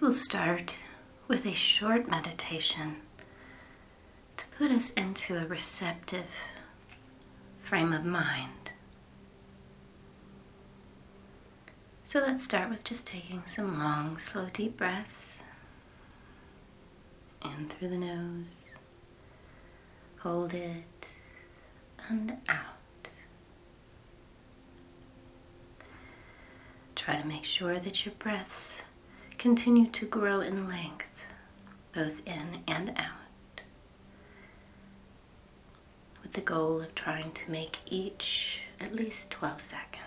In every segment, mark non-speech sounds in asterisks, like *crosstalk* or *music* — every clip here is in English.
will start with a short meditation to put us into a receptive frame of mind. So let's start with just taking some long, slow, deep breaths in through the nose, hold it, and out. Try to make sure that your breaths continue to grow in length, both in and out, with the goal of trying to make each at least 12 seconds.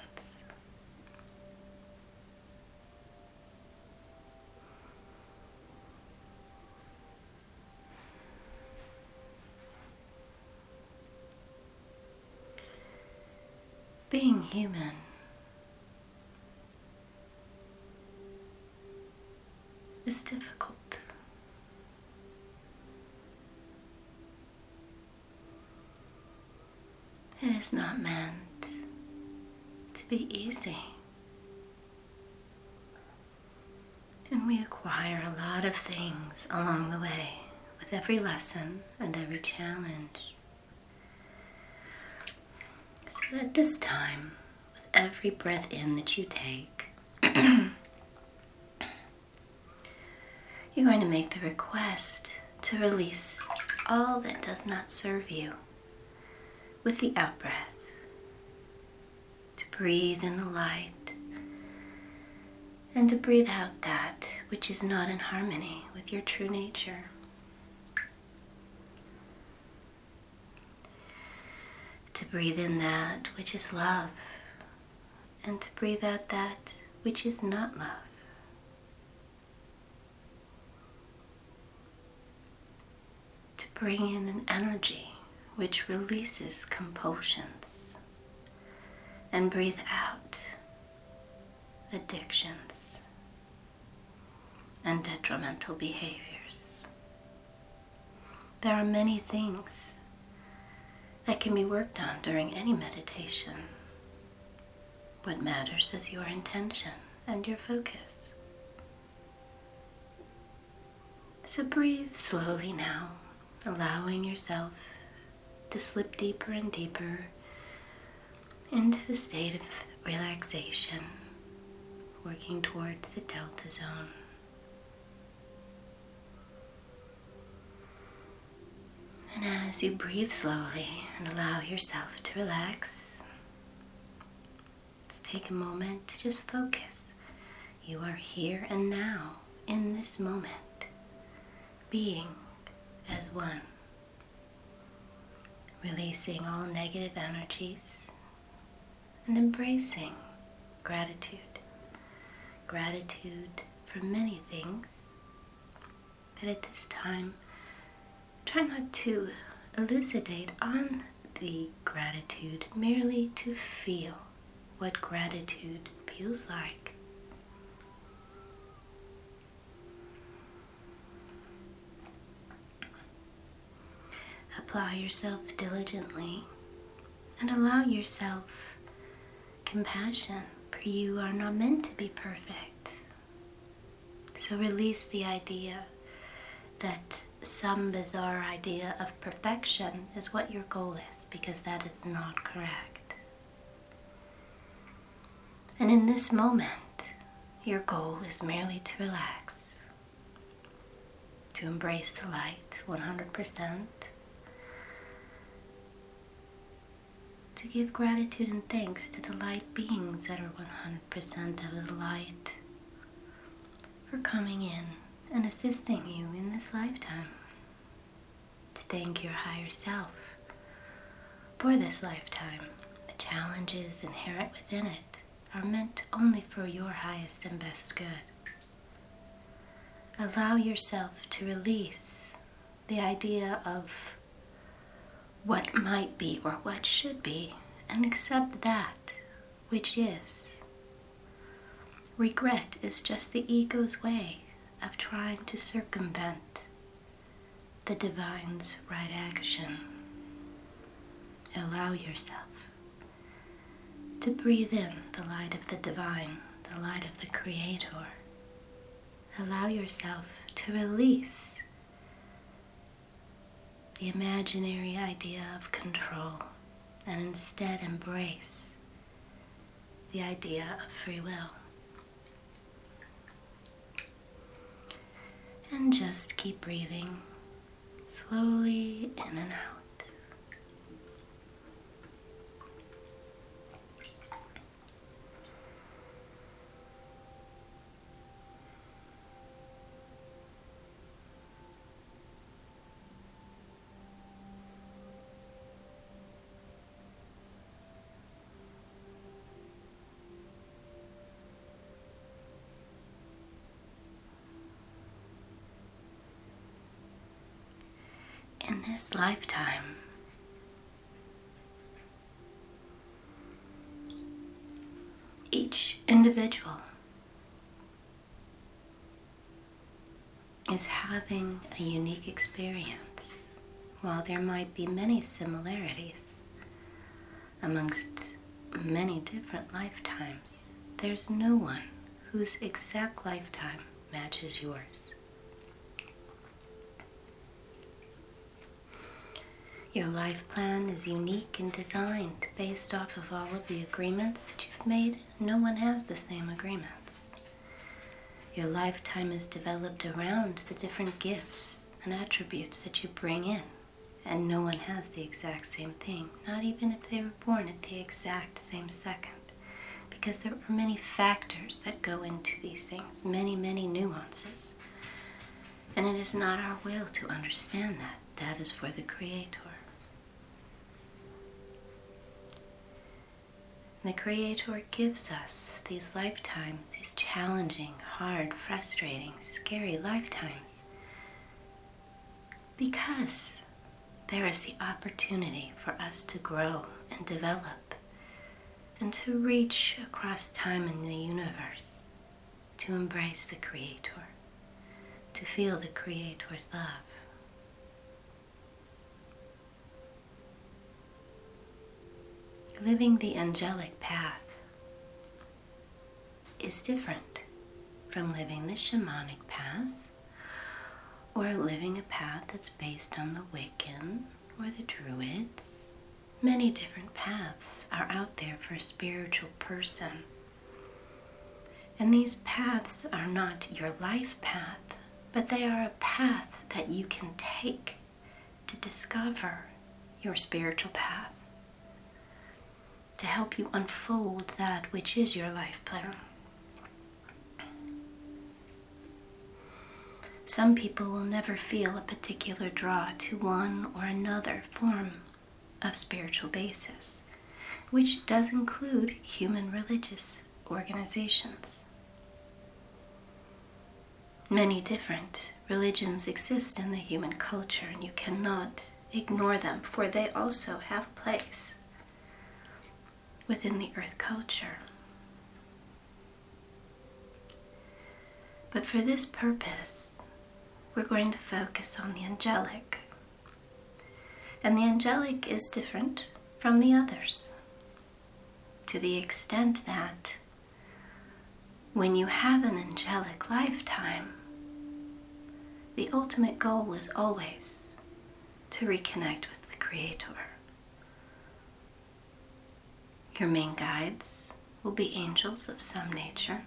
Being human is difficult. It is not meant to be easy. And we acquire a lot of things along the way with every lesson and every challenge. So at this time, with every breath in that you take, *clears throat* make the request to release all that does not serve you with the out breath. To breathe in the light and to breathe out that which is not in harmony with your true nature. To breathe in that which is love and to breathe out that which is not love. Bring in an energy which releases compulsions and breathe out addictions and detrimental behaviors. There are many things that can be worked on during any meditation. What matters is your intention and your focus. So breathe slowly now allowing yourself to slip deeper and deeper into the state of relaxation, working towards the delta zone. And as you breathe slowly and allow yourself to relax, take a moment to just focus. You are here and now in this moment, being as one, releasing all negative energies and embracing gratitude. Gratitude for many things, but at this time, try not to elucidate on the gratitude, merely to feel what gratitude feels like. Apply yourself diligently and allow yourself compassion, for you are not meant to be perfect. So release the idea that some bizarre idea of perfection is what your goal is, because that is not correct. And in this moment, your goal is merely to relax, to embrace the light 100%, to give gratitude and thanks to the light beings that are 100% of the light for coming in and assisting you in this lifetime. To thank your higher self for this lifetime. The challenges inherent within it are meant only for your highest and best good. Allow yourself to release the idea of what might be or what should be and accept that which is. Regret is just the ego's way of trying to circumvent the divine's right action. Allow yourself to breathe in the light of the divine, the light of the Creator, allow yourself to release the imaginary idea of control and instead embrace the idea of free will. And just keep breathing slowly in and out. In this lifetime. Each individual is having a unique experience. While there might be many similarities amongst many different lifetimes, there's no one whose exact lifetime matches yours. Your life plan is unique and designed based off of all of the agreements that you've made. No one has the same agreements. Your lifetime is developed around the different gifts and attributes that you bring in. And no one has the exact same thing, not even if they were born at the exact same second. Because there are many factors that go into these things, many, many nuances. And it is not our will to understand that. That is for the Creator. The Creator gives us these lifetimes, these challenging, hard, frustrating, scary lifetimes, because there is the opportunity for us to grow and develop and to reach across time and the universe, to embrace the Creator, to feel the Creator's love. Living the angelic path is different from living the shamanic path or living a path that's based on the Wiccan or the Druids. Many different paths are out there for a spiritual person. And these paths are not your life path, but they are a path that you can take to discover your spiritual path to help you unfold that which is your life plan. Some people will never feel a particular draw to one or another form of spiritual basis, which does include human religious organizations. Many different religions exist in the human culture, and you cannot ignore them, for they also have place within the earth culture. But for this purpose, we're going to focus on the angelic. And the angelic is different from the others to the extent that when you have an angelic lifetime, the ultimate goal is always to reconnect with the Creator. Your main guides will be angels of some nature,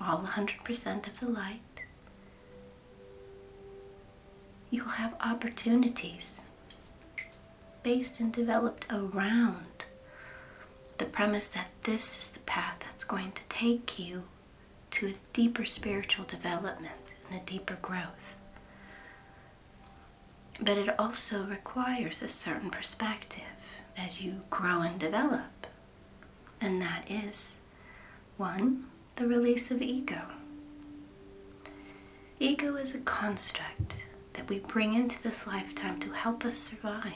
all 100% of the light. You will have opportunities based and developed around the premise that this is the path that's going to take you to a deeper spiritual development and a deeper growth. But it also requires a certain perspective as you grow and develop and that is one, the release of ego. Ego is a construct that we bring into this lifetime to help us survive.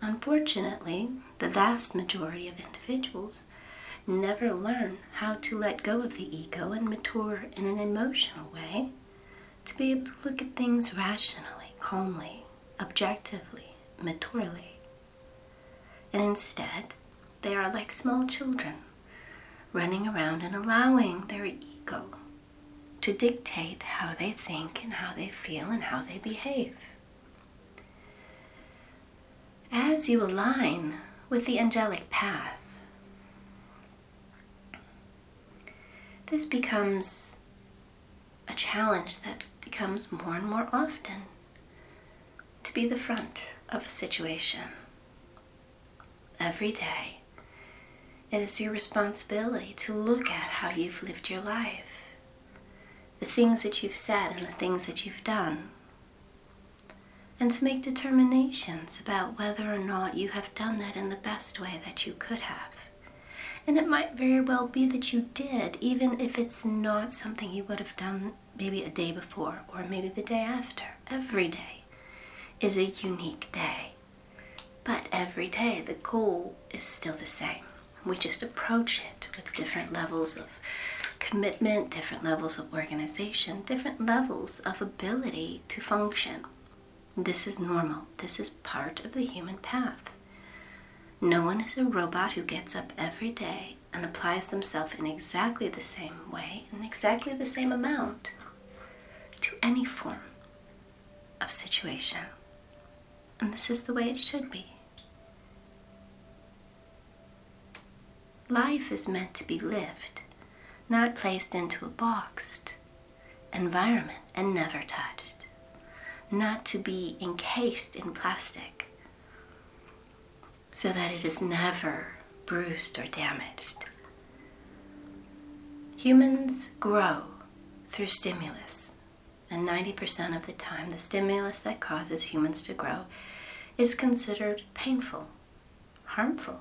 Unfortunately, the vast majority of individuals never learn how to let go of the ego and mature in an emotional way to be able to look at things rationally, calmly, objectively, maturely. And instead, they are like small children, running around and allowing their ego to dictate how they think and how they feel and how they behave. As you align with the angelic path, this becomes a challenge that becomes more and more often to be the front of a situation. Every day, it is your responsibility to look at how you've lived your life, the things that you've said and the things that you've done, and to make determinations about whether or not you have done that in the best way that you could have. And it might very well be that you did, even if it's not something you would have done maybe a day before or maybe the day after. Every day is a unique day. But every day the goal is still the same. We just approach it with different levels of commitment, different levels of organization, different levels of ability to function. This is normal. This is part of the human path. No one is a robot who gets up every day and applies themselves in exactly the same way, in exactly the same amount, to any form of situation. And this is the way it should be. Life is meant to be lived, not placed into a boxed environment and never touched, not to be encased in plastic so that it is never bruised or damaged. Humans grow through stimulus, and 90% of the time, the stimulus that causes humans to grow is considered painful, harmful,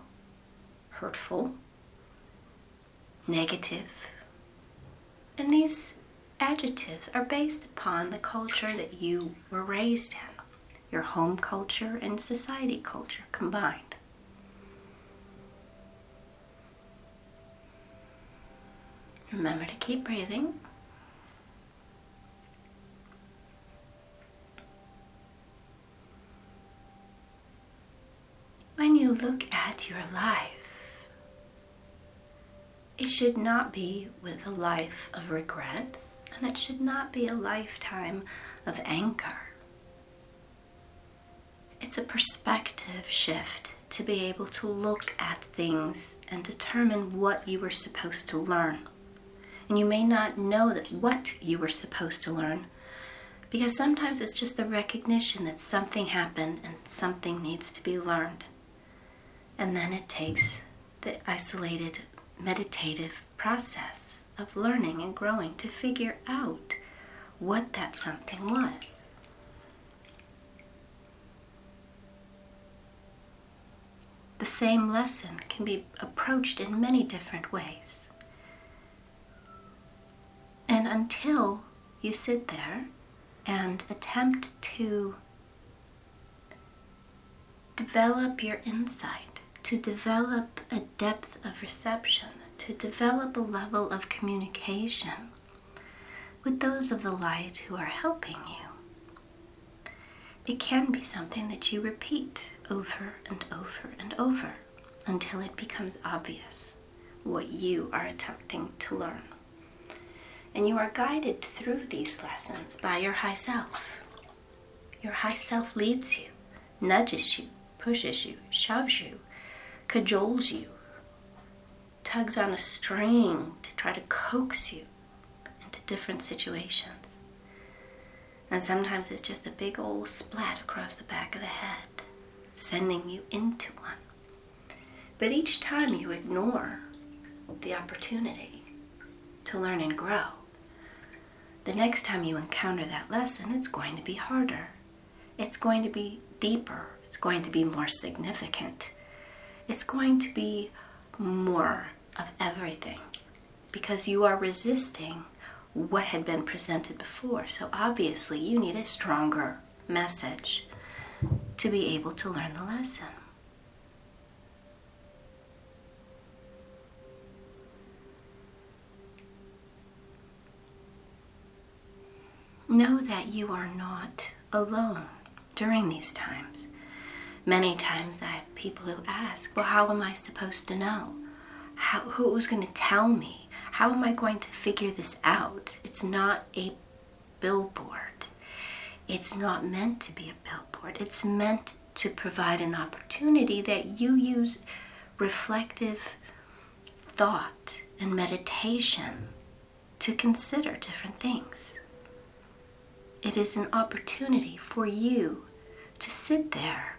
hurtful, negative. And these adjectives are based upon the culture that you were raised in, your home culture and society culture combined. Remember to keep breathing. When you look at your life, it should not be with a life of regrets, and it should not be a lifetime of anger. It's a perspective shift to be able to look at things and determine what you were supposed to learn. And you may not know that what you were supposed to learn because sometimes it's just the recognition that something happened and something needs to be learned. And then it takes the isolated meditative process of learning and growing to figure out what that something was. The same lesson can be approached in many different ways. And until you sit there and attempt to develop your insight to develop a depth of reception, to develop a level of communication with those of the light who are helping you. It can be something that you repeat over and over and over until it becomes obvious what you are attempting to learn. And you are guided through these lessons by your high self. Your high self leads you, nudges you, pushes you, shoves you, cajoles you, tugs on a string to try to coax you into different situations. And sometimes it's just a big old splat across the back of the head, sending you into one. But each time you ignore the opportunity to learn and grow, the next time you encounter that lesson, it's going to be harder. It's going to be deeper. It's going to be more significant it's going to be more of everything because you are resisting what had been presented before. So obviously, you need a stronger message to be able to learn the lesson. Know that you are not alone during these times. Many times I have people who ask, well, how am I supposed to know? How, who's going to tell me? how am I going to figure this out? It's not a billboard. It's not meant to be a billboard. It's meant to provide an opportunity that you use reflective thought and meditation to consider different things. It is an opportunity for you to sit there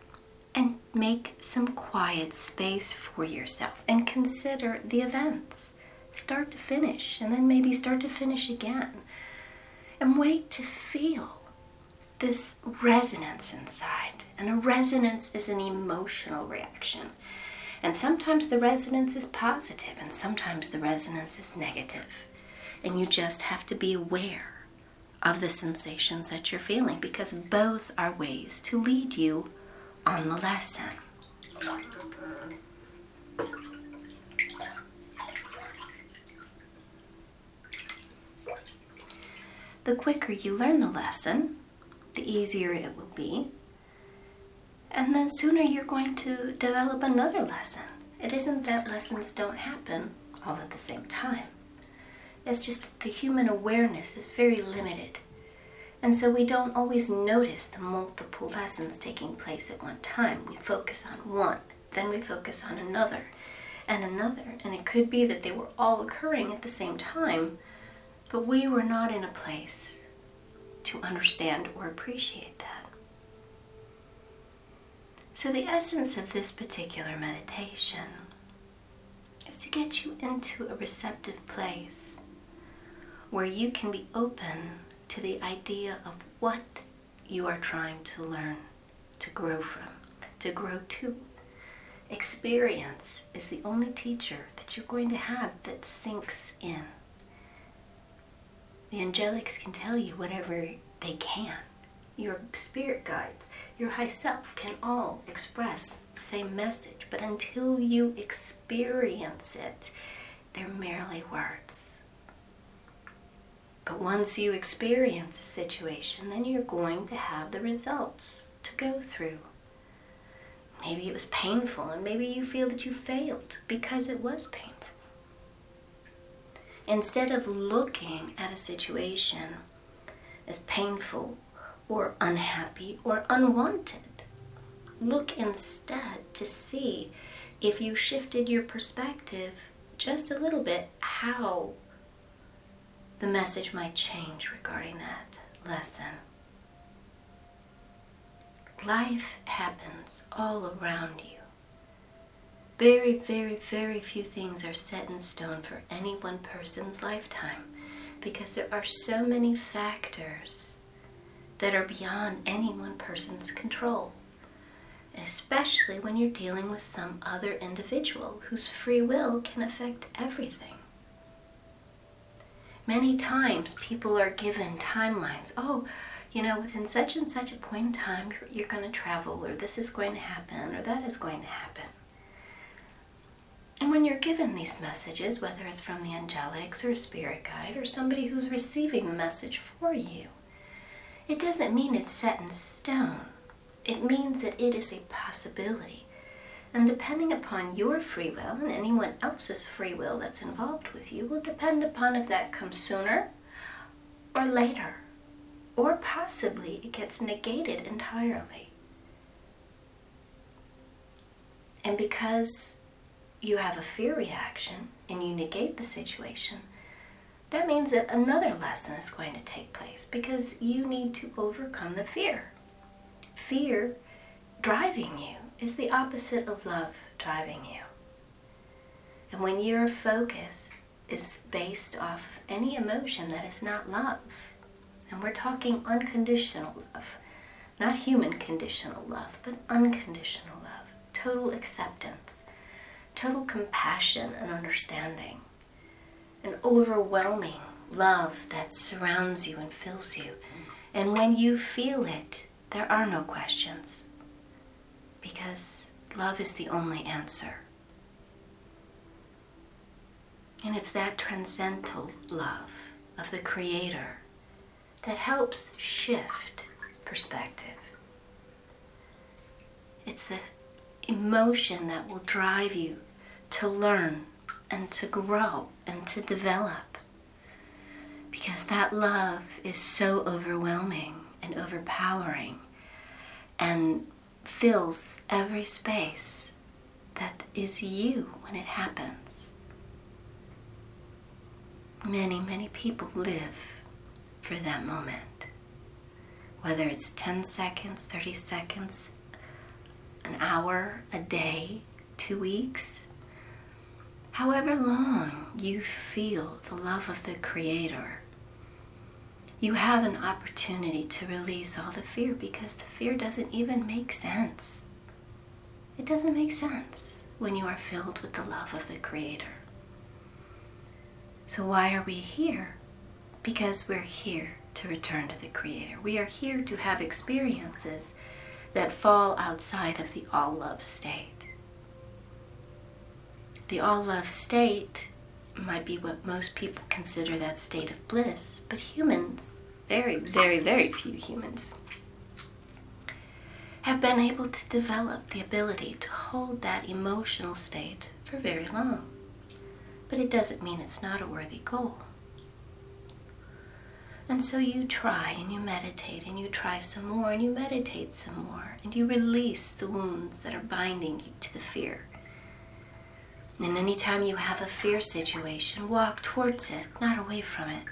and make some quiet space for yourself and consider the events, start to finish, and then maybe start to finish again. And wait to feel this resonance inside. And a resonance is an emotional reaction. And sometimes the resonance is positive, and sometimes the resonance is negative. And you just have to be aware of the sensations that you're feeling because both are ways to lead you on the lesson. The quicker you learn the lesson, the easier it will be. And then sooner you're going to develop another lesson. It isn't that lessons don't happen all at the same time. It's just that the human awareness is very limited. And so we don't always notice the multiple lessons taking place at one time. We focus on one, then we focus on another and another. And it could be that they were all occurring at the same time, but we were not in a place to understand or appreciate that. So, the essence of this particular meditation is to get you into a receptive place where you can be open to the idea of what you are trying to learn, to grow from, to grow to. Experience is the only teacher that you're going to have that sinks in. The angelics can tell you whatever they can. Your spirit guides, your high self can all express the same message, but until you experience it, they're merely words. But once you experience a situation, then you're going to have the results to go through. Maybe it was painful, and maybe you feel that you failed because it was painful. Instead of looking at a situation as painful or unhappy or unwanted, look instead to see if you shifted your perspective just a little bit, how the message might change regarding that lesson. Life happens all around you. Very, very, very few things are set in stone for any one person's lifetime because there are so many factors that are beyond any one person's control. Especially when you're dealing with some other individual whose free will can affect everything. Many times people are given timelines. Oh, you know, within such and such a point in time, you're, you're going to travel, or this is going to happen, or that is going to happen. And when you're given these messages, whether it's from the angelics or a spirit guide or somebody who's receiving the message for you, it doesn't mean it's set in stone. It means that it is a possibility. And depending upon your free will and anyone else's free will that's involved with you will depend upon if that comes sooner or later. Or possibly it gets negated entirely. And because you have a fear reaction and you negate the situation, that means that another lesson is going to take place because you need to overcome the fear. Fear driving you is the opposite of love driving you. And when your focus is based off of any emotion that is not love, and we're talking unconditional love, not human conditional love, but unconditional love, total acceptance, total compassion and understanding, an overwhelming love that surrounds you and fills you. And when you feel it, there are no questions because love is the only answer. And it's that transcendental love of the Creator that helps shift perspective. It's the emotion that will drive you to learn and to grow and to develop. Because that love is so overwhelming and overpowering and fills every space that is you when it happens. Many, many people live for that moment. Whether it's 10 seconds, 30 seconds, an hour, a day, two weeks, however long you feel the love of the Creator, you have an opportunity to release all the fear because the fear doesn't even make sense. It doesn't make sense when you are filled with the love of the Creator. So, why are we here? Because we're here to return to the Creator. We are here to have experiences that fall outside of the all love state. The all love state might be what most people consider that state of bliss, but humans, very, very, very few humans, have been able to develop the ability to hold that emotional state for very long. But it doesn't mean it's not a worthy goal. And so you try and you meditate and you try some more and you meditate some more and you release the wounds that are binding you to the fear. And anytime you have a fear situation, walk towards it, not away from it.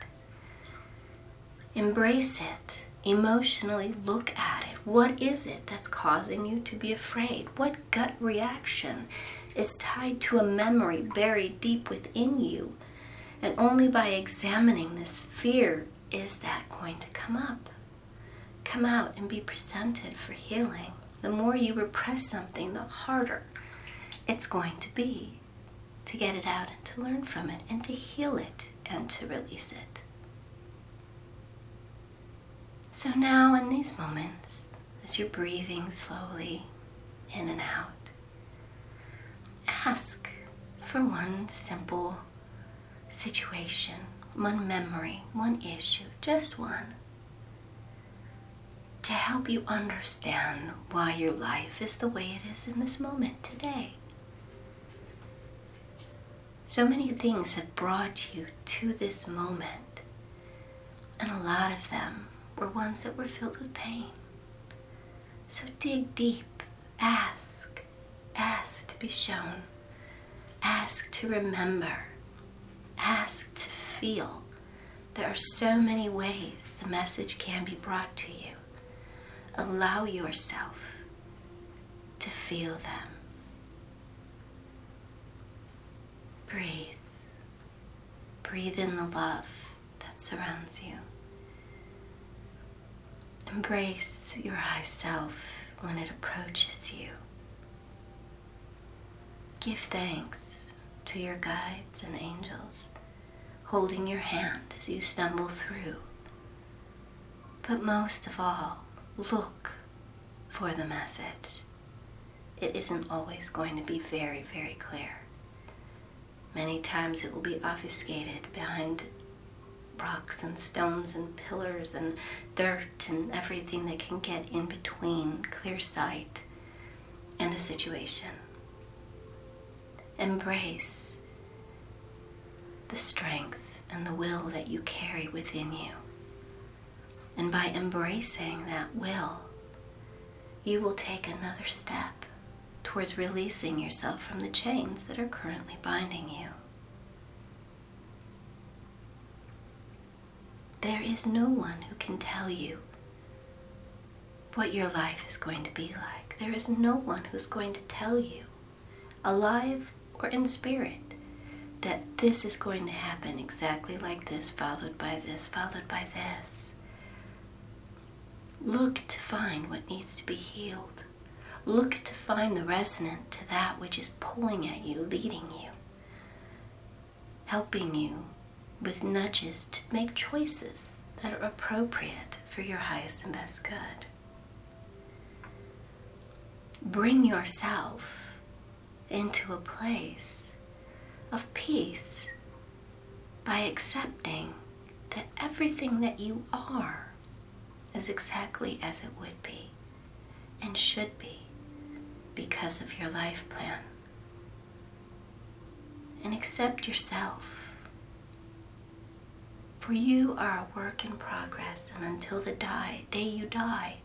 Embrace it. Emotionally look at it. What is it that's causing you to be afraid? What gut reaction is tied to a memory buried deep within you? And only by examining this fear is that going to come up? Come out and be presented for healing. The more you repress something, the harder it's going to be to get it out and to learn from it and to heal it and to release it. So now, in these moments, as you're breathing slowly in and out, ask for one simple situation one memory, one issue, just one, to help you understand why your life is the way it is in this moment today. So many things have brought you to this moment, and a lot of them were ones that were filled with pain. So dig deep, ask, ask to be shown, ask to remember, ask to feel. There are so many ways the message can be brought to you. Allow yourself to feel them. Breathe. Breathe in the love that surrounds you. Embrace your high self when it approaches you. Give thanks to your guides and angels holding your hand as you stumble through. But most of all, look for the message. It isn't always going to be very, very clear. Many times it will be obfuscated behind rocks and stones and pillars and dirt and everything that can get in between clear sight and a situation. Embrace the strength and the will that you carry within you. And by embracing that will, you will take another step towards releasing yourself from the chains that are currently binding you. There is no one who can tell you what your life is going to be like. There is no one who's going to tell you, alive or in spirit, that this is going to happen exactly like this, followed by this, followed by this. Look to find what needs to be healed. Look to find the resonant to that which is pulling at you, leading you, helping you with nudges to make choices that are appropriate for your highest and best good. Bring yourself into a place of peace by accepting that everything that you are is exactly as it would be and should be because of your life plan. and accept yourself. For you are a work in progress, and until the die, day you die,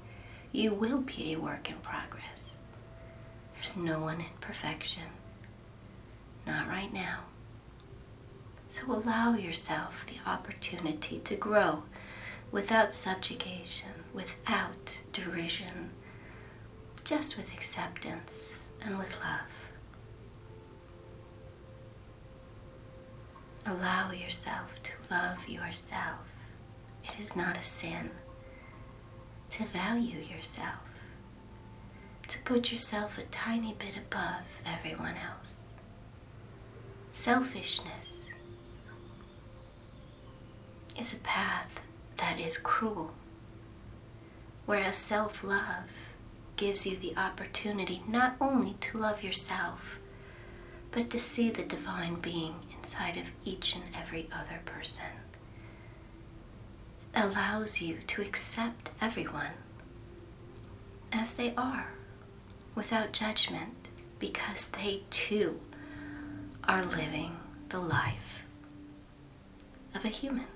you will be a work in progress. There's no one in perfection. Not right now. So allow yourself the opportunity to grow without subjugation, without derision, just with acceptance and with love. Allow yourself to love yourself. It is not a sin to value yourself, to put yourself a tiny bit above everyone else. Selfishness is a path that is cruel, whereas self love gives you the opportunity not only to love yourself, but to see the divine being inside of each and every other person. It allows you to accept everyone as they are without judgment because they too are living the life of a human.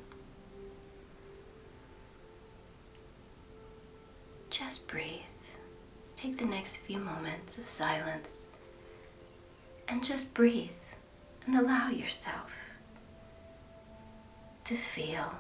Just breathe. Take the next few moments of silence and just breathe and allow yourself to feel.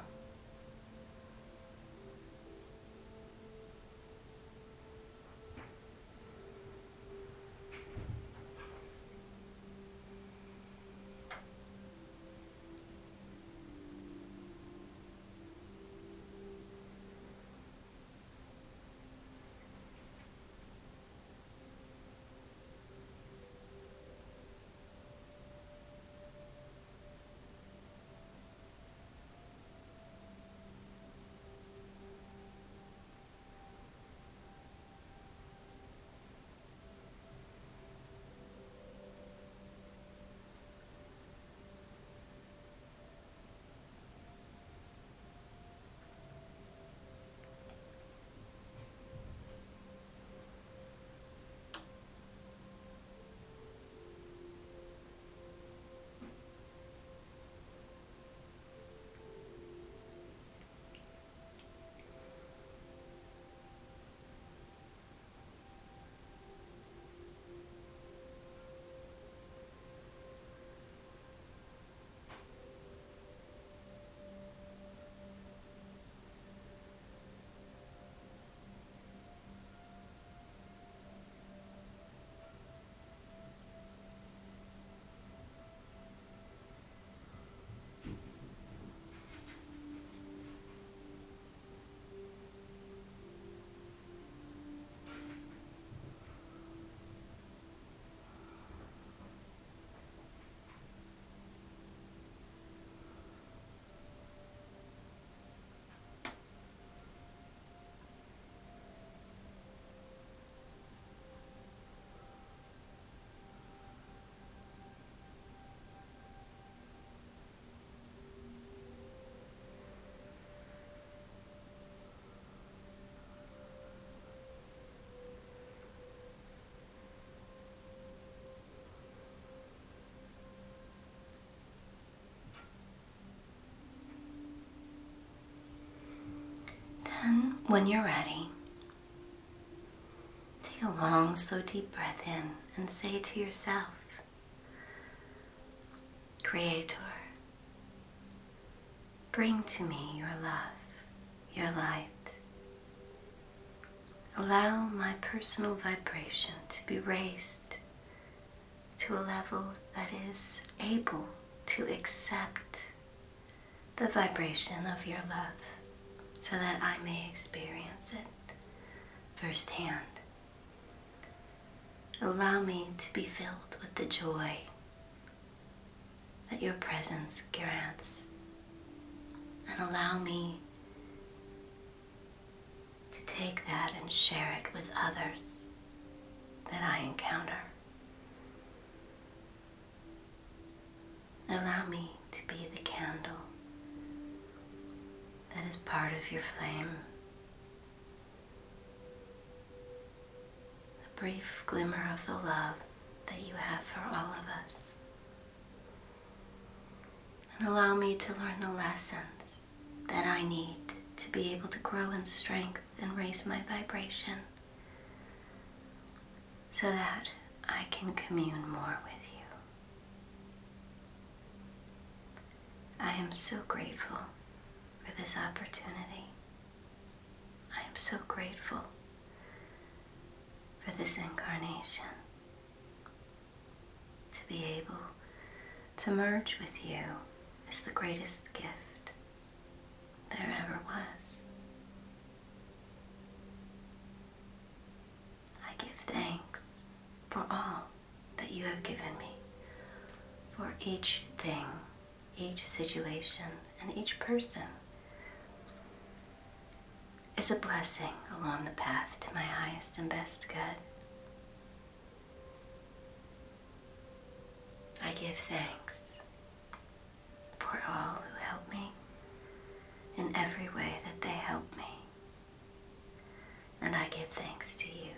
When you're ready, take a long, slow, deep breath in and say to yourself, Creator, bring to me your love, your light. Allow my personal vibration to be raised to a level that is able to accept the vibration of your love so that I may experience it firsthand. Allow me to be filled with the joy that your presence grants, and allow me to take that and share it with others that I encounter. Allow me to be the candle that is part of your flame. A brief glimmer of the love that you have for all of us. and allow me to learn the lessons that I need to be able to grow in strength and raise my vibration so that I can commune more with you. I am so grateful for this opportunity. I am so grateful for this incarnation to be able to merge with you is the greatest gift there ever was. I give thanks for all that you have given me, for each thing, each situation, and each person is a blessing along the path to my highest and best good. I give thanks for all who help me in every way that they help me. And I give thanks to you